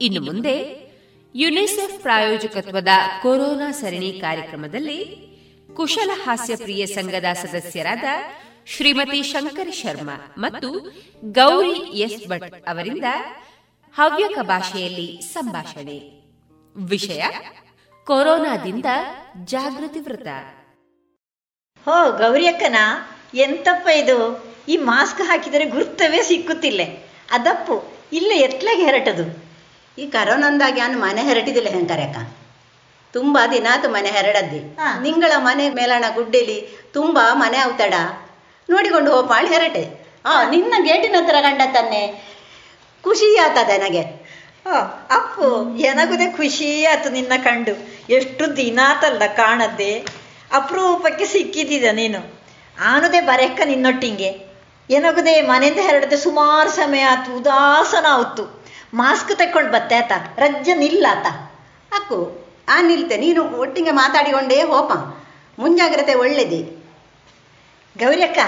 ಇನ್ನು ಮುಂದೆ ಯುನಿಸೆಫ್ ಪ್ರಾಯೋಜಕತ್ವದ ಕೊರೋನಾ ಸರಣಿ ಕಾರ್ಯಕ್ರಮದಲ್ಲಿ ಕುಶಲ ಹಾಸ್ಯ ಪ್ರಿಯ ಸಂಘದ ಸದಸ್ಯರಾದ ಶ್ರೀಮತಿ ಶಂಕರ್ ಶರ್ಮಾ ಮತ್ತು ಗೌರಿ ಎಸ್ ಭಟ್ ಅವರಿಂದ ಹವ್ಯಕ ಭಾಷೆಯಲ್ಲಿ ಸಂಭಾಷಣೆ. ವಿಷಯ ಕೊರೋನಾದಿಂದ ಜಾಗೃತಿ ವೃತ ಹೋ ಗೌರಿಯಕ್ಕನ ಎಂತಪ್ಪ ಇದು? ಈ ಮಾಸ್ಕ್ ಹಾಕಿದರೆ ಗುರ್ತವೇ ಸಿಕ್ಕುತ್ತಿಲ್ಲ. ಅದಪ್ಪು ಇಲ್ಲ ಎತ್ಲಾಗಿ ಹೆರಟದು. ಈ ಕರೋನಂದಾಗಿ ನಾನು ಮನೆ ಹೆರಟಿದಿಲ್ಲ ಹೆಂಕರಕ್ಕ ತುಂಬಾ ದಿನ ಆತು ಮನೆ ಹೆರಡದ್ದಿ. ನಿಂಗಳ ಮನೆ ಮೇಲಣ ಗುಡ್ಡೆಲಿ ತುಂಬಾ ಮನೆ ಅವತಡ ನೋಡಿಕೊಂಡು ಹೋಪಾಳಿ ಹೆರಟೆ. ಆ ನಿನ್ನ ಗೇಟಿನ ಹತ್ರ ಕಂಡ ತನ್ನೆ ಖುಷಿ ಆತದೆ ನನಗೆ. ಅಪ್ಪು ಎನಗುದೆ ಖುಷಿ ಆಯ್ತು ನಿನ್ನ ಕಂಡು. ಎಷ್ಟು ದಿನ ಆತಲ್ಲ ಕಾಣದ್ದೆ. ಅಪರೂಪಕ್ಕೆ ಸಿಕ್ಕಿದ್ದ ನೀನು. ಆನುದೇ ಬರೆಕ್ಕ ನಿನ್ನೊಟ್ಟಿಂಗೆ. ಏನಾಗುದೆ ಮನೆಯಿಂದ ಹೆರಡದೆ ಸುಮಾರು ಸಮಯ ಆತು ಉದಾಸನ ಆವತ್ತು ಮಾಸ್ಕ್ ತಕ್ಕೊಂಡು ಬತ್ತೆ ಆತ. ರಜ್ಜ ನಿಲ್ಲಾತ. ಅಕ್ಕು ಆ ನಿಲ್ತೆ. ನೀನು ಒಟ್ಟಿಗೆ ಮಾತಾಡಿಕೊಂಡೇ ಹೋಪ. ಮುಂಜಾಗ್ರತೆ ಒಳ್ಳೇದಿ. ಗೌರಿ ಅಕ್ಕ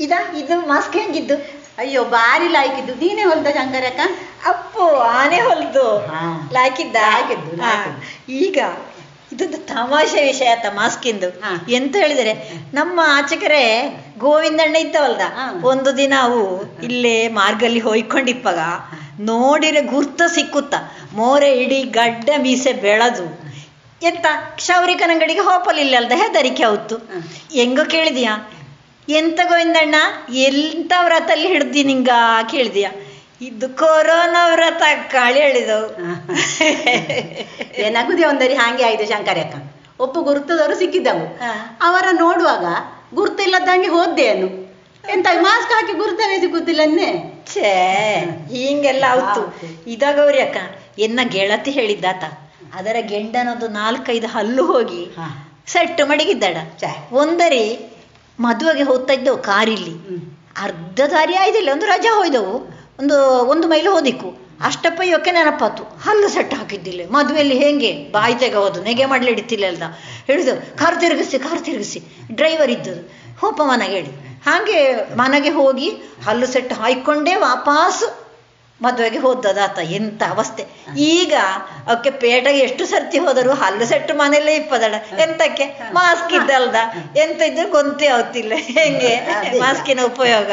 ಇದ ಇದು ಮಾಸ್ಕ್ ಹೆಂಗಿದ್ದು? ಅಯ್ಯೋ ಬಾರಿ ಲಾಯ್ಕಿದ್ದು. ನೀನೇ ಹೊಲ್ದ ಶಂಕರಕ್ಕ ಅಪ್ಪು ಆನೆ ಹೊಲ್ದು. ಲಾಯ್ಕಿದ್ದ? ಹಾಕಿದ್ದು ಈಗ ಇದೊಂದು ತಮಾಷೆ ವಿಷಯ ಆತ ಮಾಸ್ಕಿಂದು. ಎಂತ ಹೇಳಿದರೆ ನಮ್ಮ ಆಚಕರೆ ಗೋವಿಂದಣ್ಣ ಇದ್ದವಲ್ದ? ಒಂದು ದಿನ ಅವು ಇಲ್ಲೇ ಮಾರ್ಗಲ್ಲಿ ಹೋಯ್ಕೊಂಡಿಪ್ಪಾಗ ನೋಡಿರೆ ಗುರ್ತ ಸಿಕ್ಕುತ್ತ. ಮೋರೆ ಇಡೀ ಗಡ್ಡ ಮೀಸೆ ಬೆಳೆದು. ಎಂತ? ಕ್ಷೌರಿಕನಂಗಡಿಗೆ ಹೋಪಲಿಲ್ಲ ಅಲ್ದ ಹೆದರಿಕೆ ಅವತ್ತು ಹೆಂಗೋ ಕೇಳಿದೀಯ? ಎಂತ ಗೋವಿಂದಣ್ಣ ಎಂತ ವ್ರತಲ್ಲಿ ಹಿಡ್ದಿ ನಿಂಗ ಕೇಳಿದೀಯ? ಇದು ಕೊರೋನಾ ವ್ರತ ಕಾಳಿ ಹೇಳಿದವು. ಏನಾಗುದೇ ಒಂದರಿ? ಹಾಗೆ ಆಯ್ತು ಶಂಕರಕ್ಕ ಒಪ್ಪು ಗುರುತದವರು ಸಿಕ್ಕಿದ್ದವು. ಅವರ ನೋಡುವಾಗ ಗುರುತಿಲ್ಲದಂಗೆ ಹೋದ್ದೇನು? ಎಂತ ಮಾಸ್ಕ್ ಹಾಕಿ ಗುರುತವೇ ಸಿಕ್ಕುತ್ತಿಲ್ಲನ್ನೇ ಛೇ ಹಿಂಗೆಲ್ಲ ಆಯ್ತು ಇದ ಗೌರಿ ಅಕ್ಕ ಎನ್ನ ಗೆಳತಿ ಹೇಳಿದ್ದಾತ. ಅದರ ಗೆಂಡನದು ನಾಲ್ಕೈದು ಹಲ್ಲು ಹೋಗಿ ಸೆಟ್ಟು ಮಡಗಿದ್ದಾಡ ಒಂದರಿ ಮದುವೆಗೆ ಹೋಗ್ತಾ ಇದ್ದವು ಕಾರಿಲ್ಲಿ ಅರ್ಧ ದಾರಿ ಆಯ್ದಿಲ್ಲ ಒಂದು ರಜಾ ಹೋಯ್ದವು. ಒಂದು ಒಂದು ಮೈಲು ಹೋದಿಕ್ಕು. ಅಷ್ಟಪ್ಪ ಯೋಕೆ ನೆನಪಾತು. ಹಲ್ಲು ಸೆಟ್ ಹಾಕಿದ್ದಿಲ್ಲ. ಮದುವೆಯಲ್ಲಿ ಹೆಂಗೆ? ಬಾಯಿ ತೆಗವದು ನೆಗೆ ಮಾಡ್ಲಿಡ್ತಿಲ್ಲ ಅಲ್ದ. ಹೇಳಿದು ಕಾರು ತಿರುಗಿಸಿ ಕಾರು ತಿರುಗಿಸಿ. ಡ್ರೈವರ್ ಇದ್ದದು ಹೋಪ ಮನೆಗೆ ಹೇಳಿ. ಹಾಗೆ ಮನೆಗೆ ಹೋಗಿ ಹಲ್ಲು ಸೆಟ್ ಹಾಯ್ಕೊಂಡೇ ವಾಪಸ್ ಮದುವೆಗೆ ಹೋದದಾತ ಎಂತ ಅವಸ್ಥೆ. ಈಗ ಅವಕ್ಕೆ ಪೇಟೆಗೆ ಎಷ್ಟು ಸರ್ತಿ ಹೋದರು ಹಲ್ಲು ಸೆಟ್ಟು ಮನೆಯಲ್ಲೇ ಇಪ್ಪದಡ ಎಂತಕ್ಕೆ? ಮಾಸ್ಕ್ ಇದ್ದಲ್ದ. ಎಂತ ಇದ್ರೆ ಗೊಂತೆ ಆಗ್ತಿಲ್ಲ. ಹೆಂಗೆ? ಮಾಸ್ಕಿನ ಉಪಯೋಗ.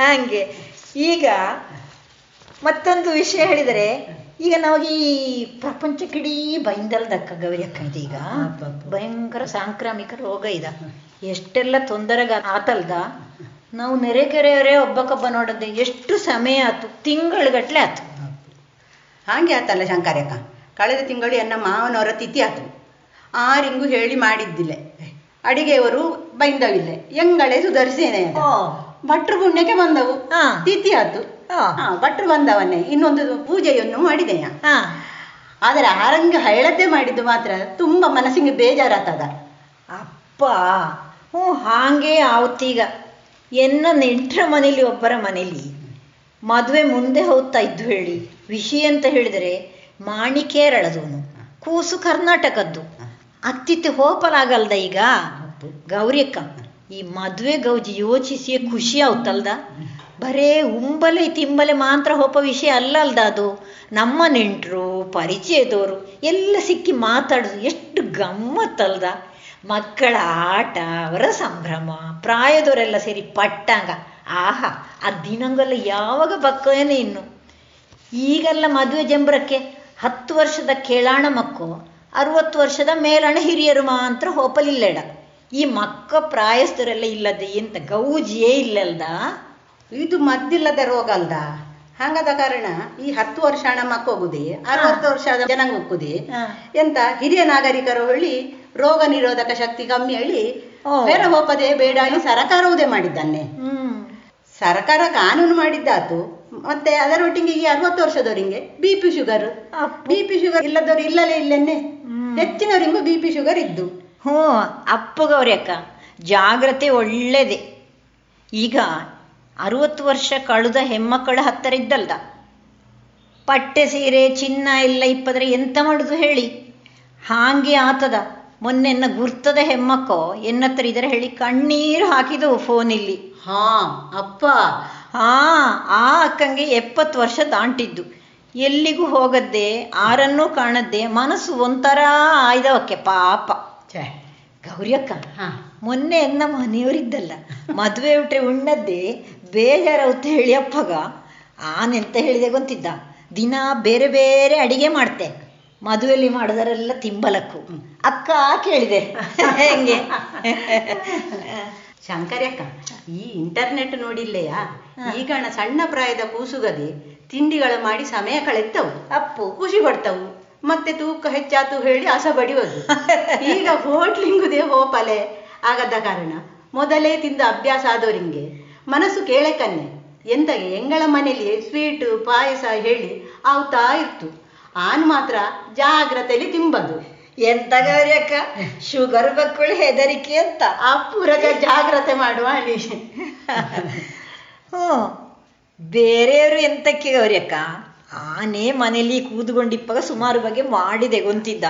ಹಂಗೆ. ಈಗ ಮತ್ತೊಂದು ವಿಷಯ ಹೇಳಿದರೆ ಈಗ ನಮಗೆ ಈ ಪ್ರಪಂಚಕ್ಕಿಡೀ ಬೈಂದಲ್ದಕ್ಕ ಗೌರಿ ಅಕ್ಕ ಈಗ ಭಯಂಕರ ಸಾಂಕ್ರಾಮಿಕ ರೋಗ ಇದ. ಎಷ್ಟೆಲ್ಲ ತೊಂದರೆಗ ಆತಲ್ದ. ನಾವು ನೆರೆಕೆರೆಯವರೇ ಒಬ್ಬಕ್ಕೊಬ್ಬ ನೋಡದೆ ಎಷ್ಟು ಸಮಯ ಆತು ತಿಂಗಳುಗಟ್ಲೆ ಆತು. ಹಾಗೆ ಆತಲ್ಲ ಶಂಕರಕ್ಕ ಕಳೆದ ತಿಂಗಳು ಎನ್ನ ಮಾವನವರ ತಿಥಿ ಆತು. ಆರಿಂಗು ಹೇಳಿ ಮಾಡಿದ್ದಿಲ್ಲ. ಅಡಿಗೆಯವರು ಬೈಂದವಿಲ್ಲ. ಎಂಗಳೇ ಸುಧಾರಿಸೇನೆ ಭಟ್ರು ಪುಣ್ಯಕ್ಕೆ ಬಂದವು. ತಿಥಿ ಆತು. ಭಟ್ರು ಬಂದವನ್ನೇ ಇನ್ನೊಂದು ಪೂಜೆಯನ್ನು ಮಾಡಿದೆಯ? ಆದರೆ ಆರಂಗ ಹೇಳದೆ ಮಾಡಿದ್ದು ಮಾತ್ರ ತುಂಬಾ ಮನಸ್ಸಿಗೆ ಬೇಜಾರಾತದ. ಅಪ್ಪ ಹ್ಞೂ ಹಾಗೆ ಆವತ್ತೀಗ ಎನ್ನ ನೆಂಟ್ರ ಮನೇಲಿ ಒಬ್ಬರ ಮನೇಲಿ. ಮದುವೆ ಮುಂದೆ ಹೋಗ್ತಾ ಇದ್ದು ಹೇಳಿ. ವಿಷಯ ಅಂತ ಹೇಳಿದರೆ ಮಾಣಿಕೇರಳದವನು ಕೂಸು ಕರ್ನಾಟಕದ್ದು. ಅತ್ತಿತ್ತು ಹೋಪಲಾಗಲ್ದ ಈಗ? ಗೌರಿಯಕ್ಕ ಈ ಮದುವೆ ಗೌಜಿ ಯೋಚಿಸಿ ಖುಷಿ ಆಯ್ತಲ್ದ ಬರೇ ಉಂಬಲೆ ತಿಂಬಲೆ ಮಾತ್ರ ಹೋಪ ವಿಷಯ ಅಲ್ಲಲ್ದ ಅದು ನಮ್ಮ ನೆಂಟರು ಪರಿಚಯದವರು ಎಲ್ಲ ಸಿಕ್ಕಿ ಮಾತಾಡೋದು ಎಷ್ಟು ಗಮ್ಮತ್ತಲ್ದ. ಮಕ್ಕಳ ಆಟ, ಅವರ ಸಂಭ್ರಮ, ಪ್ರಾಯದವರೆಲ್ಲ ಸೇರಿ ಪಟ್ಟಂಗ. ಆಹಾ, ಆ ದಿನಂಗಲ್ಲ ಯಾವಾಗ ಬಕ್ಕೇನೆ ಇನ್ನು. ಈಗೆಲ್ಲ ಮದುವೆ ಜಂಬ್ರಕ್ಕೆ ಹತ್ತು ವರ್ಷದ ಕೇಳಾಣ ಮಕ್ಕು, ಅರವತ್ತು ವರ್ಷದ ಮೇಲಣ ಹಿರಿಯರು ಮಾತ್ರ ಹೋಪಲಿಲ್ಲಡ. ಈ ಮಕ್ಕ ಪ್ರಾಯಸ್ಥರೆಲ್ಲ ಇಲ್ಲದೆ ಎಂತ ಗೌಜಿಯೇ ಇಲ್ಲಲ್ದ? ಇದು ಮದ್ದಿಲ್ಲದ ರೋಗ ಅಲ್ದ ಹಂಗದ ಕಾರಣ ಈ ಹತ್ತು ವರ್ಷ ಹಣ ಮಕ್ಕೋಗುದಿ ಅರವತ್ತು ವರ್ಷದ ಜನಾಂಗ ಹೋಗುದಿ ಎಂತ ಹಿರಿಯ ನಾಗರಿಕರು ಹೇಳಿ ರೋಗ ನಿರೋಧಕ ಶಕ್ತಿ ಕಮ್ಮಿ ಹೇಳಿ ಬೇರೆ ಹೋಗದೆ ಬೇಡ ಸರಕಾರ ಸರಕಾರವುದೇ ಮಾಡಿದ್ದಾನೆ. ಸರ್ಕಾರ ಕಾನೂನು ಮಾಡಿದ್ದಾತು ಮತ್ತೆ ಅದರೊಟ್ಟಿಗೆ ಈ ಅರವತ್ತು ವರ್ಷದವರಿಗೆ B P sugar B P sugar ಇಲ್ಲದವ್ರು ಇಲ್ಲಲೇ ಇಲ್ಲೇನೆ. ಹೆಚ್ಚಿನವರಿಗೂ ಬಿ ಪಿ ಶುಗರ್ ಇದ್ದು. ಹ್ಞೂ ಅಪ್ಪಗೌರಿ ಅಕ್ಕ ಜಾಗ್ರತೆ ಒಳ್ಳೇದೆ. ಈಗ ಅರುವತ್ತು ವರ್ಷ ಕಳೆದ ಹೆಮ್ಮಕ್ಕಳ ಹತ್ತರ ಇದ್ದಲ್ದ? ಪಟ್ಟೆ ಸೀರೆ ಚಿನ್ನ ಎಲ್ಲ ಇಪ್ಪದ್ರೆ ಎಂತ ಮಾಡುದು ಹೇಳಿ? ಹಾಗೆ ಆತದ. ಮೊನ್ನೆನ್ನ ಗುರ್ತದ ಹೆಮ್ಮಕ್ಕೋ ಎನ್ನತ್ರ ಇದರ ಹೇಳಿ ಕಣ್ಣೀರು ಹಾಕಿದವು ಇಲ್ಲಿ. ಹಾ ಅಪ್ಪ. ಹಾ ಆ ಅಕ್ಕಂಗೆ ಎಪ್ಪತ್ತು ವರ್ಷ ದಾಂಟಿದ್ದು. ಎಲ್ಲಿಗೂ ಹೋಗದ್ದೆ ಆರನ್ನೂ ಕಾಣದ್ದೆ ಮನಸ್ಸು ಒಂಥರ ಆಯ್ದವಕ್ಕೆ ಪಾಪ. ಛೇ ಗೌರಿ ಅಕ್ಕ. ಹಾ. ಮೊನ್ನೆ ಎನ್ನ ಮನೆಯವರಿದ್ದಲ್ಲ ಮದುವೆ ಉಟ್ರೆ ಉಣ್ಣದ್ದೆ ಬೇಜಾರವತ್ತು ಹೇಳಿ ಅಪ್ಪಗ ಆನೆಂತ ಹೇಳಿದೆ ಗೊತ್ತಿದ್ದ? ದಿನ ಬೇರೆ ಬೇರೆ ಅಡಿಗೆ ಮಾಡ್ತೆ. ಮದುವೆಯಲ್ಲಿ ಮಾಡಿದರೆಲ್ಲ ತಿಂಬಲಕ್ಕು. ಅಕ್ಕ ಕೇಳಿದೆ. ಹೆಂಗೆ? ಶಂಕರಿ ಅಕ್ಕ ಈ ಇಂಟರ್ನೆಟ್ ನೋಡಿಲ್ಲೆಯಾ? ಈಗಣ ಸಣ್ಣ ಪ್ರಾಯದ ಕೂಸುಗದೆ ತಿಂಡಿಗಳ ಮಾಡಿ ಸಮಯ ಕಳೆತ್ತವು. ಅಪ್ಪು. ಖುಷಿ ಪಡ್ತವು. ಮತ್ತೆ ತೂಕ ಹೆಚ್ಚಾತು ಹೇಳಿ ಅಸ ಬಡಿಯೋದು. ಈಗ ಹೋಟ್ಲಿಂಗುದೇ ಹೋಪಲೆ. ಆಗದ ಕಾರಣ ಮೊದಲೇ ತಿಂದ ಅಭ್ಯಾಸ ಆದವರಿಂಗೆ ಮನಸ್ಸು ಕೇಳಕನ್ನೆ ಎಂದಾಗೆ ಎಂಗಳ ಮನೆಯಲ್ಲಿ ಸ್ವೀಟು ಪಾಯಸ ಹೇಳಿ ಆವ್ತಾ ಇತ್ತು ಆನ್ ಮಾತ್ರ ಜಾಗ್ರತೆಯಲ್ಲಿ ತಿಂಬದು. ಎಂತ ಗೌರಿ ಅಕ್ಕ ಶುಗರ್ ಮಕ್ಕಳು ಹೆದರಿಕೆ ಅಂತ ಅಪ್ಪುರಗ ಜಾಗ್ರತೆ ಮಾಡುವ ಅಲ್ಲಿ ಹ್ಞೂ ಬೇರೆಯವರು ಎಂತಕ್ಕೆ ಗೌರಿ ಅಕ್ಕ? ಆನೆ ಮನೇಲಿ ಕೂತ್ಕೊಂಡಿಪ್ಪಾಗ ಸುಮಾರು ಬಗ್ಗೆ ಮಾಡಿದೆ ಗೊತ್ತಿದ್ದ.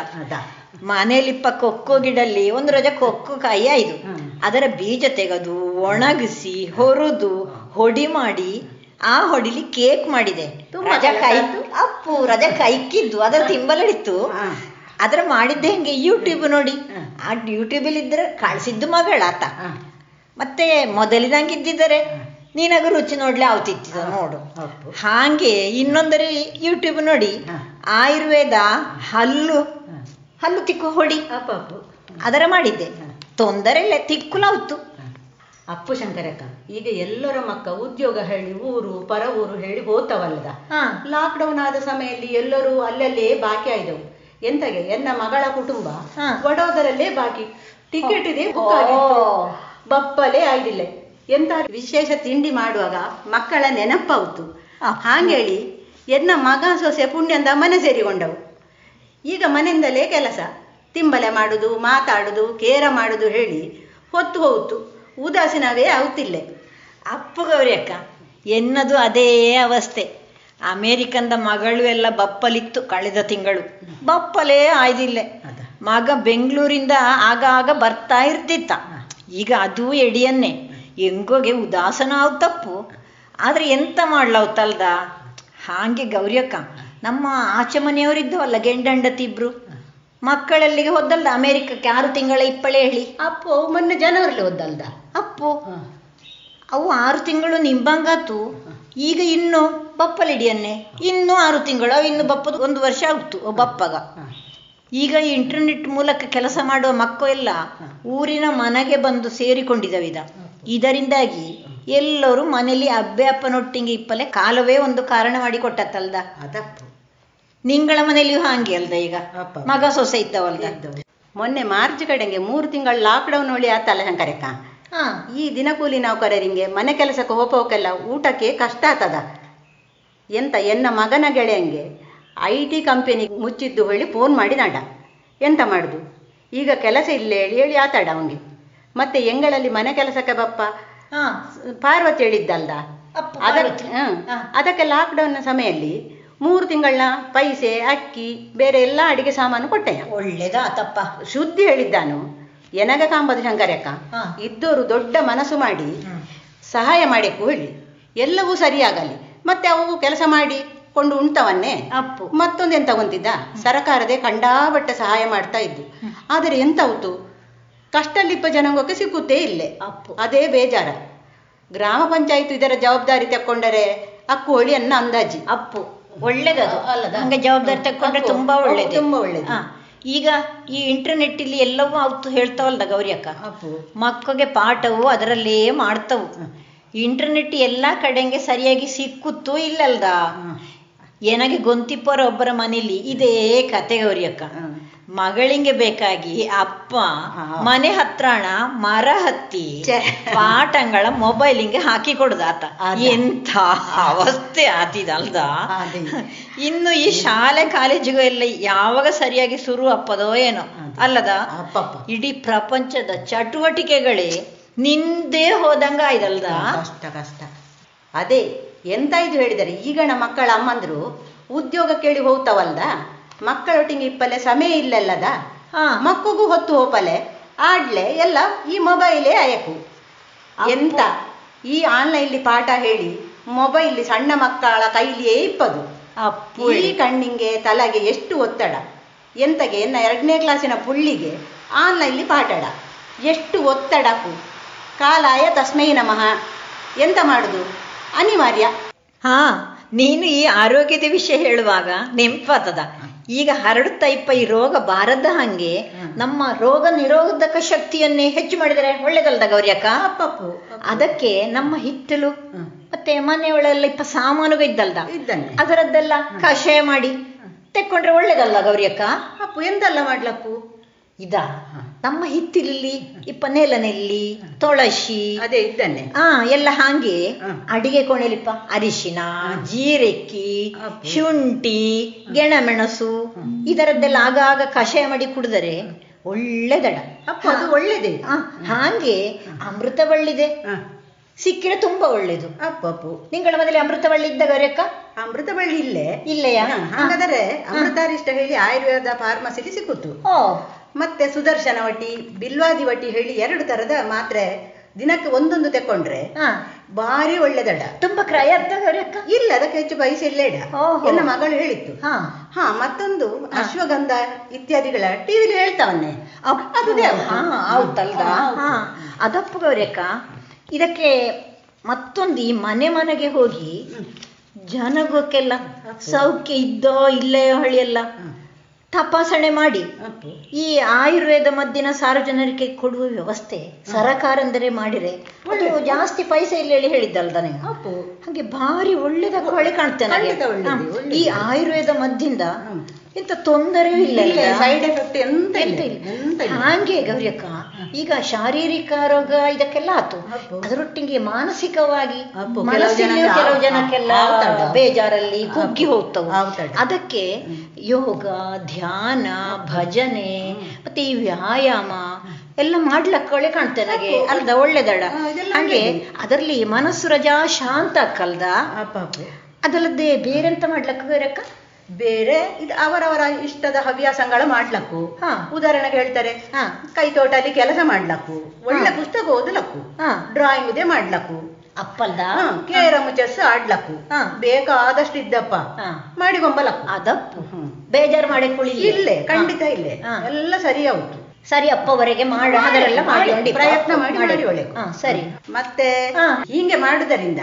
ಮನೇಲಿಪ್ಪ ಕೊಕ್ಕೋ ಗಿಡಲ್ಲಿ ಒಂದು ರಜ ಕೊಕ್ಕು ಕಾಯಿ ಆಯ್ದು ಅದರ ಬೀಜ ತೆಗೆದು ಒಣಗಿಸಿ ಹೊರದು ಹೊಡಿ ಮಾಡಿ ಆ ಹೊಡಿಲಿ ಕೇಕ್ ಮಾಡಿದೆ. ರಜಾ ಕೈ ಅಪ್ಪು ರಜಾ ಕೈಕಿದ್ದು ಅದರ ತಿಂಬಲಡಿತ್ತು. ಅದರ ಮಾಡಿದ್ದೆ ಹೆಂಗೆ? ಯೂಟ್ಯೂಬ್ ನೋಡಿ. ಆ ಯೂಟ್ಯೂಬಲ್ಲಿ ಇದ್ರೆ ಕಳಿಸಿದ್ದು ಮಗಳಾತ. ಮತ್ತೆ ಮೊದಲಿನಂಗೆ ಇದ್ದಿದ್ದಾರೆ. ನೀನಾಗ ರುಚಿ ನೋಡ್ಲಿ ಅವತಿತ್ತಿದ ನೋಡು. ಹಾಗೆ ಇನ್ನೊಂದರಿ ಯೂಟ್ಯೂಬ್ ನೋಡಿ. ಆಯುರ್ವೇದ ಹಲ್ಲು. ಹಲ್ಲು ತಿಕ್ಕು ಹೊಡಿ. ಅಪ್ಪ ಅಪ್ಪು ಅದರ ಮಾಡಿದ್ದೆ. ತೊಂದರೆ ಇಲ್ಲ ತಿಕ್ಕು ತಿಕ್ಕುಲಾವ್ತು ಅಪ್ಪು ಶಂಕರಕ್ಕ ಈಗ ಎಲ್ಲರ ಮಕ್ಕ ಉದ್ಯೋಗ ಹೇಳಿ ಊರು ಪರ ಊರು ಹೇಳಿ ಹೋತವಲ್ಲದ? ಹಾ. ಲಾಕ್ಡೌನ್ ಆದ ಸಮಯದಲ್ಲಿ ಎಲ್ಲರೂ ಅಲ್ಲಲ್ಲೇ ಬಾಕಿ ಆಯ್ದವು. ಎಂತಗೆ? ಎನ್ನ ಮಗಳ ಕುಟುಂಬ ಹಾ. ವಡೋದರಲ್ಲೇ ಬಾಕಿ. ಟಿಕೆಟ್ ಇದೆ ಬಪ್ಪಲೆ ಆಗಿಲ್ಲ ಎಂತ ವಿಶೇಷ ತಿಂಡಿ ಮಾಡುವಾಗ ಮಕ್ಕಳ ನೆನಪಾಯ್ತು ಆ. ಹಾಂಗೇಳಿ ಎನ್ನ ಮಗ ಸೊಸೆ ಪುಣ್ಯಂದ ಮನೆ ಸೇರಿಕೊಂಡವು. ಈಗ ಮನೆಯಿಂದಲೇ ಕೆಲಸ. ತಿಂಬಲೆ ಮಾಡುದು ಮಾತಾಡುದು ಕೇರ ಮಾಡುದು ಹೇಳಿ ಹೊತ್ತು ಹೋಯ್ತು. ಉದಾಸೀನವೇ ಆಗುತ್ತಿಲ್ಲ. ಅಪ್ಪು ಗೌರಿಯಕ್ಕ ಎನ್ನದು ಅದೇ ಅವಸ್ಥೆ. ಅಮೇರಿಕಂದ ಮಗಳು ಎಲ್ಲ ಬಪ್ಪಲಿತ್ತು ಕಳೆದ ತಿಂಗಳು. ಬಪ್ಪಲೇ ಆಯ್ದಿಲ್ಲ. ಮಗ ಬೆಂಗಳೂರಿಂದ ಆಗಾಗ ಆಗ ಬರ್ತಾ ಇರ್ತಿತ್ತ. ಈಗ ಅದು ಎಡಿಯನ್ನೇ. ಹೆಂಗೋಗೆ ಉದಾಸನ ಆವ್ ತಪ್ಪು. ಆದ್ರೆ ಎಂತ ಮಾಡ್ಲವತ್ತಲ್ದ ಹಾಗೆ ಹಾಂಗೆ ಅಕ್ಕ ನಮ್ಮ ಆಚೆ ಮನೆಯವರಿದ್ದವಲ್ಲ ಗೆಂಡಂಡತಿ ಇಬ್ರು. ಮಕ್ಕಳಲ್ಲಿಗೆ ಹೋದಲ್ದ ಅಮೇರಿಕಕ್ಕೆ ಆರು ತಿಂಗಳ ಇಪ್ಪಳೆ ಹೇಳಿ. ಅಪ್ಪು ಮೊನ್ನೆ ಜನವರಿಲಿ ಹೋದಲ್ದ ಅಪ್ಪು ಅವು ಆರು ತಿಂಗಳು ನಿಂಬಂಗಾತು. ಈಗ ಇನ್ನು ಬಪ್ಪಲಿಡಿಯನ್ನೇ. ಇನ್ನು ಆರು ತಿಂಗಳು ಅವು ಇನ್ನು ಬಪ್ಪದು ಒಂದು ವರ್ಷ ಆಗ್ತು ಬಪ್ಪಗ. ಈಗ ಇಂಟರ್ನೆಟ್ ಮೂಲಕ ಕೆಲಸ ಮಾಡುವ ಮಕ್ಕಳೆಲ್ಲ ಊರಿನ ಮನೆಗೆ ಬಂದು ಸೇರಿಕೊಂಡಿದವಿದ. ಇದರಿಂದಾಗಿ ಎಲ್ಲರೂ ಮನೇಲಿ ಅಬ್ಬೆ ಇಪ್ಪಲೆ ಕಾಲವೇ ಒಂದು ಕಾರಣ ಮಾಡಿ ಕೊಟ್ಟತ್ತಲ್ದ. ಅದಪ್ಪು. ನಿಂಗಳ ಮನೆಯಲ್ಲಿಯೂ ಹಾಂಗೆ ಅಲ್ದ ಈಗ. ಮಗ ಸೊಸೆ ಇದ್ದವಲ್ದ. ಮೊನ್ನೆ ಮಾರ್ಚ್ ಕಡೆಗೆ ಮೂರು ತಿಂಗಳು ಲಾಕ್ಡೌನ್ ಹೊಳಿ ಆತಲ್ಲ ಶಂಕರಕ್ಕ? ಈ ದಿನಕೂಲಿ ನೌಕರರಿಗೆ ಮನೆ ಕೆಲಸಕ್ಕೆ ಹೋಗೋಕೆಲ್ಲ ಊಟಕ್ಕೆ ಕಷ್ಟ ಆತದ ಎಂತ ಎನ್ನ ಮಗನ ಗೆಳೆಯಂಗೆ ಐ ಟಿ ಕಂಪೆನಿ ಮುಚ್ಚಿದ್ದು ಹೇಳಿ ಫೋನ್ ಮಾಡಿ ನಾಡ. ಎಂತ ಮಾಡುದು? ಈಗ ಕೆಲಸ ಇಲ್ಲ ಹೇಳಿ ಹೇಳಿ ಆತಾಡ ಅವನಿಗೆ. ಮತ್ತೆ ಎಂಗಳಲ್ಲಿ ಮನೆ ಕೆಲಸಕ್ಕೆ ಬಪ್ಪ? ಪಾರ್ವತಿ ಹೇಳಿದ್ದಲ್ದ. ಅದಕ್ಕೆ ಲಾಕ್ಡೌನ್ ಸಮಯಲ್ಲಿ ಮೂರು ತಿಂಗಳನ್ನ ಪೈಸೆ ಅಕ್ಕಿ ಬೇರೆ ಎಲ್ಲ ಅಡಿಗೆ ಸಾಮಾನು ಕೊಟ್ಟೆ ಕೊಟ್ಟೆಯ ಒಳ್ಳೇದಾತಪ್ಪ ಶುದ್ಧಿ ಹೇಳಿದ್ದಾನು. ಎನಗ ಕಾಂಬದ ಶಂಕರಕ್ಕ. ಇದ್ದವರು ದೊಡ್ಡ ಮನಸ್ಸು ಮಾಡಿ. ಸಹಾಯ ಮಾಡಕ್ಕೂ ಹೇಳಿ. ಎಲ್ಲವೂ ಸರಿಯಾಗಲಿ. ಮತ್ತೆ ಅವು ಕೆಲಸ ಮಾಡಿ ಕೊಂಡು ಉಣ್ತವನ್ನೇ? ಅಪ್ಪು. ಮತ್ತೊಂದು ಎಂತ ಹೊಂದಿದ್ದ ಸರಕಾರದೇ ಕಂಡಾಬಟ್ಟೆ ಸಹಾಯ ಮಾಡ್ತಾ ಇದ್ದು. ಆದರೆ ಎಂತಾವ್ತು? ಕಷ್ಟಲ್ಲಿಪ್ಪ ಜನಾಂಗಕ್ಕೆ ಸಿಕ್ಕುತ್ತೇ ಇಲ್ಲೇ. ಅಪ್ಪು. ಅದೇ ಬೇಜಾರ. ಗ್ರಾಮ ಪಂಚಾಯತ್ ಇದರ ಜವಾಬ್ದಾರಿ ತಕ್ಕೊಂಡರೆ ಅಕ್ಕು ಹೋಳಿ ಅನ್ನ ಅಂದಾಜಿ. ಅಪ್ಪು. ಒಳ್ಳೇದದು. ಅಲ್ಲದ? ಹಂಗೆ ಜವಾಬ್ದಾರಿ ತಕ್ಕೊಂಡ್ರೆ ತುಂಬಾ ಒಳ್ಳೇದು ತುಂಬಾ ಒಳ್ಳೇದು. ಹಾ. ಈಗ ಈ ಇಂಟರ್ನೆಟ್ ಇಲ್ಲಿ ಎಲ್ಲವೂ ಅವತ್ತು ಹೇಳ್ತಾವಲ್ದ ಗೌರಿ ಅಕ್ಕ? ಮಕ್ಕಳಿಗೆ ಪಾಠವು ಅದರಲ್ಲೇ ಮಾಡ್ತವು. ಇಂಟರ್ನೆಟ್ ಎಲ್ಲಾ ಕಡೆಗೆ ಸರಿಯಾಗಿ ಸಿಕ್ಕುತ್ತೂ ಇಲ್ಲಲ್ದ? ಏನಾಗಿ ಗೊಂತಿಪ್ಪರ ಒಬ್ಬರ ಮನೇಲಿ ಇದೇ ಕತೆ ಗೌರಿ ಅಕ್ಕ. ಮಗಳಿಂಗೆ ಬೇಕಾಗಿ ಅಪ್ಪ ಮನೆ ಹತ್ರಣ ಮರ ಹತ್ತಿ. ಪಾಠಗಳ ಮೊಬೈಲಿಂಗೆ ಹಾಕಿ ಕೊಡುದಾತ ಆತ. ಎಂಥ ಅವಸ್ಥೆ ಆತಿದಲ್ದ. ಇನ್ನು ಈ ಶಾಲೆ ಕಾಲೇಜಿಗೂ ಎಲ್ಲ ಯಾವಾಗ ಸರಿಯಾಗಿ ಶುರು ಅಪ್ಪದೋ ಏನೋ. ಅಲ್ಲದ? ಇಡೀ ಪ್ರಪಂಚದ ಚಟುವಟಿಕೆಗಳೇ ನಿಂದೇ ಹೋದಂಗ ಆಯ್ದಲ್ದ? ಕಷ್ಟ ಕಷ್ಟ. ಅದೇ ಎಂತ ಇದು ಹೇಳಿದರೆ ಈಗಣ ಮಕ್ಕಳ ಅಮ್ಮಂದ್ರು ಉದ್ಯೋಗ ಕೇಳಿ ಹೋಗ್ತಾವಲ್ದ? ಮಕ್ಕಳೊಟ್ಟಿಗೆ ಇಪ್ಪಲೆ ಸಮಯ ಇಲ್ಲಲ್ಲದ? ಹಾ. ಮಕ್ಕಗೂ ಹೊತ್ತು ಹೋಪಲೆ? ಆಡ್ಲೆ? ಎಲ್ಲ ಈ ಮೊಬೈಲೇ ಅಯಕು. ಎಂತ? ಈ ಆನ್ಲೈನ್ಲಿ ಪಾಠ ಹೇಳಿ ಮೊಬೈಲ್ ಸಣ್ಣ ಮಕ್ಕಳ ಕೈಲಿಯೇ ಇಪ್ಪದು. ಈ ಕಣ್ಣಿಗೆ ತಲೆಗೆ ಎಷ್ಟು ಒತ್ತಡ? ಎಂತಗೆ ಎನ್ನ ಎರಡನೇ ಕ್ಲಾಸಿನ ಪುಳ್ಳಿಗೆ ಆನ್ಲೈನ್ಲಿ ಪಾಠಡ. ಎಷ್ಟು ಒತ್ತಡಕ್ಕೂ ಕಾಲಾಯ ತಸ್ಮೈ ನಮಃ. ಎಂತ ಮಾಡುದು? ಅನಿವಾರ್ಯ. ಹಾ ನೀನು ಈ ಆರೋಗ್ಯದ ವಿಷಯ ಹೇಳುವಾಗ ನೆನಪಾತದ. ಈಗ ಹರಡುತ್ತಾ ಇಪ್ಪ ಈ ರೋಗ ಬಾರದ ಹಂಗೆ ನಮ್ಮ ರೋಗ ನಿರೋಧಕ ಶಕ್ತಿಯನ್ನೇ ಹೆಚ್ಚು ಮಾಡಿದರೆ ಒಳ್ಳೇದಲ್ದ ಗೌರ್ಯಕ್ಕ ಅಪ್ಪಪ್ಪು ಅದಕ್ಕೆ ನಮ್ಮ ಹಿತ್ತಲು. ಮತ್ತೆ ಮನೆಯೊಳಲ್ಲ ಇಪ್ಪ ಸಾಮಾನುಗ ಇದ್ದಲ್ದ? ಅದರದ್ದೆಲ್ಲ ಕಷಾಯ ಮಾಡಿ ತೆಕ್ಕೊಂಡ್ರೆ ಒಳ್ಳೇದಲ್ಲ ಗೌರಿಯಕ್ಕ ಅಪ್ಪು ಎಂತೆಲ್ಲ ಮಾಡ್ಲಪ್ಪು? ಇದ? ನಮ್ಮ ಹಿತ್ತಿಲಲ್ಲಿ ಇಪ್ಪ ನೆಲನೆಲ್ಲಿ ತುಳಸಿ ಅದೇ ಇದ್ದಾನೆ ಹಾ ಎಲ್ಲ ಹಾಗೆ ಅಡಿಗೆ ಕೋಣೆಲಿಪ್ಪ ಅರಿಶಿನ ಜೀರೆಕ್ಕಿ. ಶುಂಠಿ ಗೆಣಮೆಣಸು ಇದರದ್ದೆಲ್ಲ ಆಗಾಗ ಕಷಾಯ ಮಾಡಿ ಕುಡಿದರೆ ಒಳ್ಳೆದಡ ಅಪ್ಪ ಅದು ಒಳ್ಳೇದೇ. ಹಾಂಗೆ ಹಾಗೆ ಅಮೃತ ಬಳ್ಳಿದೆ ಹ. ಸಿಕ್ಕಿದ್ರೆ ತುಂಬಾ ಒಳ್ಳೇದು. ಅಪ್ಪಪ್ಪು ನಿಂಗಳ ಮನೇಲಿ ಅಮೃತವಳ್ಳಿ ಇದ್ದ ಅಮೃತವಳ್ಳಿ ಅಮೃತ ಬಳ್ಳಿ ಇಲ್ಲೇ. ಇಲ್ಲೆಯಾ? ಹಾಗಾದರೆ ಅಮೃತಾರಿಷ್ಟ ಹೇಳಿ ಆಯುರ್ವೇದ ಫಾರ್ಮಸಿಲಿ ಸಿಕ್ಕುತ್ತು ಓ. ಮತ್ತೆ ಸುದರ್ಶನ ವಟಿ ಬಿಲ್ವಾದಿ ವಟಿ ಹೇಳಿ ಎರಡು ತರದ ಮಾತ್ರೆ ದಿನಕ್ಕೆ ಒಂದೊಂದು ತೆಕೊಂಡ್ರೆ ಹಾ. ಭಾರಿ ಒಳ್ಳೆದಡ ತುಂಬಾ ಕ್ರಯ ಇಲ್ಲ ಅದಕ್ಕೆ ಹೆಚ್ಚು ಬಯಸಿ ಇಲ್ಲೇಡ. ಎನ್ನ ಮಗಳು ಹೇಳಿತ್ತು ಹಾ. ಹಾ ಮತ್ತೊಂದು ಅಶ್ವಗಂಧ ಇತ್ಯಾದಿಗಳ ಟಿವಿಲಿ ಹೇಳ್ತಾವನ್ನೇ. ಅದು ಹೌದಲ್ದ ಅದಪ್ಪ ಗೌರಕ್ಕ ಇದಕ್ಕೆ ಮತ್ತೊಂದು ಈ ಮನೆ ಮನೆಗೆ ಹೋಗಿ ಜನಗೋಕೆಲ್ಲ ಸೌಖ್ಯ ಇದ್ದೋ ಇಲ್ಲೇ ಹಳಿಯೆಲ್ಲ. ತಪಾಸಣೆ ಮಾಡಿ. ಈ ಆಯುರ್ವೇದ ಮದ್ದಿನ ಸಾರ್ವಜನಿಕರಿಗೆ ಕೊಡುವ ವ್ಯವಸ್ಥೆ ಸರಕಾರ ಅಂದರೆ ಮಾಡಿರೆ. ಅದು ಜಾಸ್ತಿ ಪೈಸೆ ಇಲ್ಲ ಹೇಳಿ ಅಪ್ಪು. ಹಾಗೆ ಭಾರಿ ಒಳ್ಳೆದ ಹೊಳೆ ಕಾಣ್ತೇನೆ. ಈ ಆಯುರ್ವೇದ ಮದ್ದಿಂದ ಇಂಥ ಎಂತ ತೊಂದರೆಯೂ ಇಲ್ಲ ಸೈಡ್ ಎಫೆಕ್ಟ್. ಎಂತ ಇಲ್ಲ. ಹಾಗೆ ಗೌರಿಯಕ್ಕ ಈಗ ಶಾರೀರಿಕ ರೋಗ ಇದಕ್ಕೆಲ್ಲ ಆತು. ಅದರೊಟ್ಟಿಗೆ ಮಾನಸಿಕವಾಗಿ ಕೆಲವು ಜನಕ್ಕೆಲ್ಲ ಬೇಜಾರಲ್ಲಿ ಕುಗ್ಗಿ ಹೋಗ್ತವೆ. ಅದಕ್ಕೆ ಯೋಗ ಧ್ಯಾನ ಭಜನೆ ಮತ್ತೆ ಈ ವ್ಯಾಯಾಮ ಎಲ್ಲ ಮಾಡ್ಲಕ್ಕ ಒಳ್ಳೆ ಕಾಣ್ತೇನೆ ನನಗೆ. ಅಲ್ದ ಒಳ್ಳೆದಡ. ಹಾಗೆ ಅದರಲ್ಲಿ ಮನಸ್ಸು ರಜಾ ಶಾಂತ ಅಪ್ಪು ಅದಲ್ಲದೆ ಬೇರೆಂತ ಮಾಡ್ಲಕ್ಕ ಗೌರಕ್ಕ ಬೇರೆ ಇದು ಅವರವರ ಇಷ್ಟದ ಹವ್ಯಾಸಗಳ ಮಾಡ್ಲಕ್ಕು. ಹಾ. ಉದಾಹರಣೆಗೆ ಹೇಳ್ತಾರೆ ಹಾ. ಕೈತೋಟ ತೋಟಲ್ಲಿ ಕೆಲಸ ಮಾಡ್ಲಕ್ಕು ಒಳ್ಳೆ ಪುಸ್ತಕ ಓದಲಕ್ಕು ಹಾ. ಡ್ರಾಯಿಂಗ್ ಇದೆ ಮಾಡ್ಲಕ್ಕು ಅಪ್ಪಲ್ದ ಕೇರಮ್ ಕೇರಂ ಚೆಸ್ ಆಡ್ಲಕ್ಕು ಹಾ. ಬೇಕಾದಷ್ಟು ಇದ್ದಪ್ಪ. ಮಾಡಿಗೊಂಬಲಕ್ಕು ಅದಪ್ಪು. ಹ್ಮ್. ಬೇಜಾರು ಮಾಡಿ ಕುಳಿ ಇಲ್ಲೇ ಖಂಡಿತ ಇಲ್ಲೇ. ಎಲ್ಲ ಸರಿ ಹೌದು ಸರಿ ಅಪ್ಪವರೆಗೆ ಮಾಡ. ಮಾಡಿ, ಪ್ರಯತ್ನ ಮಾಡಿ ಮಾಡಿ. ಒಳ್ಳೆ ಸರಿ. ಮತ್ತೆ. ಹೀಗೆ ಮಾಡುದರಿಂದ.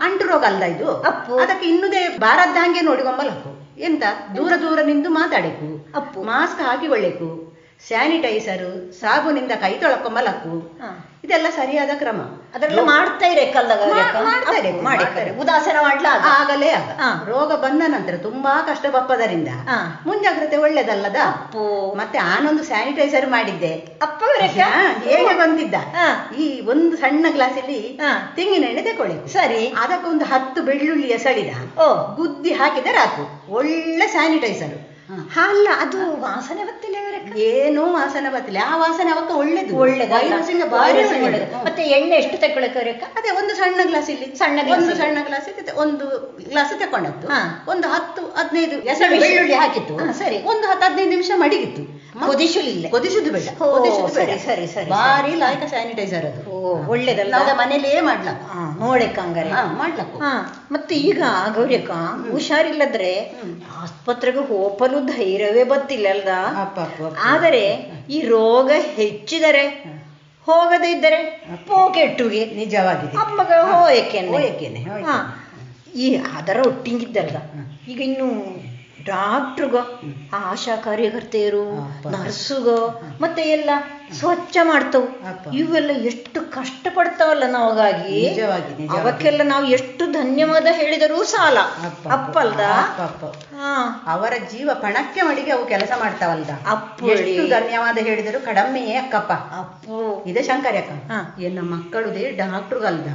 ಅಂಟು ರೋಗ ಅಲ್ಲ ಇದು? ಅಪ್ಪು. ಅದಕ್ಕೆ ಇನ್ನುದೇ ಬಾರದ್ದ ಹಂಗೆ ನೋಡಿಗೊಂಬಲಕ್ಕು ಎಂತ ದೂರ ದೂರ ನಿಂದು ಮಾತಾಡಬೇಕು ಅಪ್ಪು. ಮಾಸ್ಕ್ ಹಾಕಿಕೊಳ್ಳಬೇಕು ಸ್ಯಾನಿಟೈಸರು ಸಾಬೂನಿಂದ ಕೈ ತೊಳ್ಕೊಂಬಲಕ್ಕು. ಇದೆಲ್ಲ ಸರಿಯಾದ ಕ್ರಮ. ಅದರಲ್ಲಿ ಮಾಡ್ತಾ ಇರೇ ಕಲ್ದಾಗ ಮಾ- ಮಾಡ್ತಾ ಇರೆ, ಮಾಡಿ ಮಾಡ್ತಾ ಇರೆ. ಉದಾಸೀನ ಮಾಡ್ಲಾ ಆಗಲೇ ಆಗ. ರೋಗ ಬಂದ ನಂತರ ತುಂಬಾ ಕಷ್ಟ ಬಪ್ಪದರಿಂದ. ಮುಂಜಾಗ್ರತೆ ಒಳ್ಳೇದಲ್ಲದ? ಮತ್ತೆ ಆನೊಂದು ಸ್ಯಾನಿಟೈಸರ್ ಮಾಡಿದ್ದೆ. ಅಪ್ಪ ಹೇಗೆ ಬಂದಿದ್ದ. ಈ ಒಂದು ಸಣ್ಣ ಗ್ಲಾಸಲ್ಲಿ ಹಾ. ತೆಂಗಿನ ಎಣ್ಣೆ ತಕೊಳ್ಳಿ ಸರಿ. ಅದಕ್ಕೊಂದು ಹತ್ತು ಬೆಳ್ಳುಳ್ಳಿ ಎಸಳಿದ ಓ. ಗುದ್ದಿ ಹಾಕಿದರೆ ಆತು ಒಳ್ಳೆ ಸ್ಯಾನಿಟೈಸರ್ ಅಲ್ಲ ಅದು ವಾಸನೆ ಬತ್ತಿಲ್ಲ ಏನು ಏನೂ ವಾಸನೆ ಬತ್ತಿಲ್ಲ. ಆ ವಾಸನೆ ಅವಕ್ಕ ಒಳ್ಳೇದು. ಒಳ್ಳೇದು. ಮತ್ತೆ ಎಣ್ಣೆ ಎಷ್ಟು ತಗೊಳಕ್ಕೆ ಅದೇ ಒಂದು ಸಣ್ಣ ಗ್ಲಾಸ್ ಇಲ್ಲಿ. ಸಣ್ಣ ಒಂದು ಸಣ್ಣ ಗ್ಲಾಸ್ ಒಂದು ಗ್ಲಾಸ್ ತಕೊಂಡದ್ದು. ಒಂದು ಹತ್ತು ಹದಿನೈದು. ಬೆಳ್ಳುಳ್ಳಿ ಹಾಕಿತ್ತು ಸರಿ. ಒಂದು ಹತ್ತು ಹದಿನೈದು ನಿಮಿಷ ಮಡಿಗಿತ್ತು. ಕುದಿಸಲಿಲ್ಲ ಕುದಿಸುದು ಬೇಡ. ಕುದಿಸುದು ಬೇಡ. ಸರಿ, ಸರಿ, ಭಾರಿ ಲಾಯಕ ಸ್ಯಾನಿಟೈಸರ್ ಅದು. ಒಳ್ಳೇದಲ್ಲ. ನಾವು ಮನೇಲಿಯೇ ಮಾಡ್ಲಕ್ಕ. ನೋಡಕ್ಕ ಹಂಗಾರೆ ಹಾ ಮತ್ತೆ ಈಗ ಗೌರಿಯಕ್ಕ ಹುಷಾರಿಲ್ಲದ್ರೆ. ಆಸ್ಪತ್ರೆಗೆ ಹೋಗಲು ಧೈರ್ಯವೇ ಬತ್ತಿಲ್ಲ ಅಲ್ದ. ಆದರೆ ಈ ರೋಗ ಹೆಚ್ಚಿದರೆ ಹೋಗದೇ ಇದ್ದರೆ ಪೋಕೆಟ್ಟುಗೆ ನಿಜವಾಗಿದೆ. ಅಪ್ಪಗ ಹೋಯಕೆನೆ ಹೋಯಕೆನೆ, ಹೋಯಕೆನೆ. ಹಾ. ಈ ಅದರ ಒಟ್ಟಿಂಗಿದ್ದಲ್ಲ. ಈಗ ಇನ್ನು ಡಾಕ್ಟ್ರಿಗೋ ಆಶಾ ಕಾರ್ಯಕರ್ತೆಯರು. ನರ್ಸುಗೋ ಮತ್ತೆ ಎಲ್ಲ ಸ್ವಚ್ಛ ಮಾಡ್ತವು. ಇವೆಲ್ಲ ಎಷ್ಟು ಕಷ್ಟಪಡ್ತಾವಲ್ಲ ನಾವಾಗಿ. ಅವಕ್ಕೆಲ್ಲ ನಾವು ಎಷ್ಟು ಧನ್ಯವಾದ ಹೇಳಿದರೂ ಸಾಲ. ಅಪ್ಪ, ಅಪ್ಪಲ್ದ? ಅಪ್ಪ, ಅಪ್ಪ. ಹಾ. ಅವರ ಜೀವ ಪಣಕ್ಕೆ ಮಡಿಗೆ ಅವು ಕೆಲಸ ಮಾಡ್ತಾವಲ್ದ? ಅಪ್ಪು ಎಷ್ಟು ಧನ್ಯವಾದ ಹೇಳಿದರು ಕಡಮೆಯೇ ಅಕ್ಕಪ್ಪ. ಅಪ್ಪು. ಇದೆ ಶಂಕರಿ ಅಕ್ಕ. ಎನ್ನ ಮಕ್ಕಳುದೇ ಡಾಕ್ಟ್ರುಗಲ್ದ.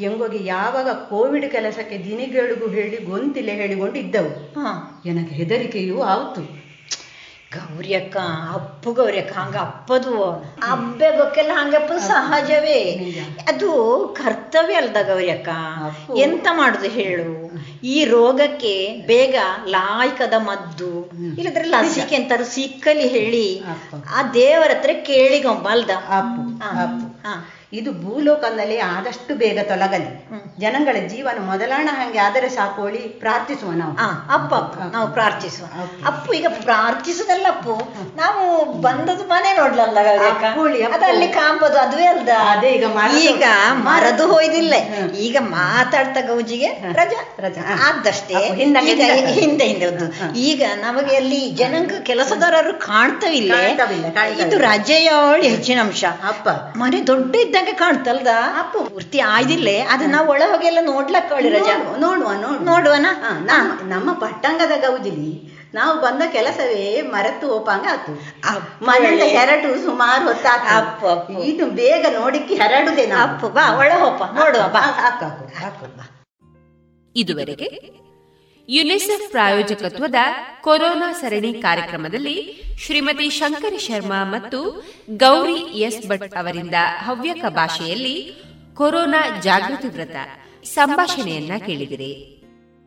ಹೆಂಗೋಗಿ ಯಾವಾಗ ಕೋವಿಡ್ ಕೆಲಸಕ್ಕೆ ದಿನಿಗಳಿಗೂ ಹೇಳಿ ಗೊಂತಿಲೆ ಹೇಳಿಕೊಂಡು ಇದ್ದವು ಹಾ. ನನಗೆ ಹೆದರಿಕೆಯೂ ಆಯ್ತು ಗೌರಿ ಅಕ್ಕ ಅಪ್ಪು ಗೌರಿ ಅಕ್ಕ ಹಂಗ ಅಪ್ಪದು. ಅಬ್ಬೆ ಗೊಕ್ಕೆಲ್ಲ ಹಂಗಪ್ಪ ಸಹಜವೇ. ಅದು ಕರ್ತವ್ಯ ಅಲ್ದ ಗೌರಿ ಅಕ್ಕ. ಎಂತ ಮಾಡುದು ಹೇಳು. ಈ ರೋಗಕ್ಕೆ ಬೇಗ ಲಾಯ್ಕದ ಮದ್ದು. ಇಲ್ಲದ್ರೆ ಲಸಿಕೆ ಅಂತಾರು ಸಿಕ್ಕಲಿ ಹೇಳಿ. ಆ ದೇವರ ಹತ್ರ ಕೇಳಿಗೊಂಬ ಅಲ್ದ. ಅಪ್ಪು. ಹಾ. ಇದು ಭೂಲೋಕದಲ್ಲಿ ಆದಷ್ಟು ಬೇಗ ತೊಲಗಲಿ. ಜನಗಳ ಜೀವನ ಮೊದಲಾಣ ಹಂಗೆ ಆದರೆ ಸಾಕೋಳಿ ಪ್ರಾರ್ಥಿಸುವ ನಾವು. ಅಪ್ಪ ನಾವು ಪ್ರಾರ್ಥಿಸುವ. ಅಪ್ಪು ಈಗ ಪ್ರಾರ್ಥಿಸುದಲ್ಲ ಅಪ್ಪು. ನಾವು ಬಂದದ್ದು ಮನೆ ನೋಡ್ಲಲ್ಲ ಅದಲ್ಲಿ ಕಾಂಬದು ಅದುವೇ ಅಲ್ದ? ಅದೇ ಈಗ ಈಗ ಮರದು ಹೋಯ್ದಿಲ್ಲ. ಈಗ ಮಾತಾಡ್ತಾ ಗೌಜಿಗೆ ರಜಾ. ರಜಾ. ಆದಷ್ಟೇ ಹಿಂದೆ ಹಿಂದೆ ಒಂದು ಈಗ ನಮಗೆ ಅಲ್ಲಿ ಜನಾಂಗ ಕೆಲಸದಾರರು ಕಾಣ್ತವಿಲ್ಲ. ಇದು ರಜೆಯ ಹೆಚ್ಚಿನ ಅಂಶ. ಅಪ್ಪ. ಮನೆ ದೊಡ್ಡ ಇದ್ದಂಗೆ ಕಾಣ್ತಲ್ದ? ಅಪ್ಪ ಪೂರ್ತಿ ಆಯ್ದಿಲ್ಲ. ಅದು ನಾವು ಒಳ ಹೋಗಿ ಎಲ್ಲ ನೋಡ್ಲಕ್ಕೊಳ್ಳಿ ರಜಾ? ನೋಡುವ ನೋಡು ನೋಡುವನ? ನಮ್ಮ ಪಟ್ಟಂಗದ ಗೌಜಿಲಿ ನಾವು ಬಂದ ಕೆಲಸವೇ ಮರೆತು ಓಪಂಗ ಆತು. ಮನೆಯಿಂದ ಹೆರಟು ಸುಮಾರು ಅಪ್ಪ ಇದು ಬೇಗ ನೋಡಿಕ್ಕೆ ಹೆರಡುದೇ ಅಪ್ಪ ಬಾ ಒಳ ಹೋಪ ನೋಡುವ ಬಾ. ಇದುವರೆಗೆ ಯುನಿಸೆಫ್ ಪ್ರಾಯೋಜಕತ್ವದ ಕೊರೋನಾ ಸರಣಿ ಕಾರ್ಯಕ್ರಮದಲ್ಲಿ ಶ್ರೀಮತಿ ಶಂಕರಿ ಶರ್ಮಾ ಮತ್ತು ಗೌರಿ ಎಸ್ ಭಟ್ ಅವರಿಂದ ಹವ್ಯಕ ಭಾಷೆಯಲ್ಲಿ ಕೊರೋನಾ ಜಾಗೃತಿ ವ್ರತ ಸಂಭಾಷಣೆಯನ್ನ ಕೇಳಿದಿರಿ.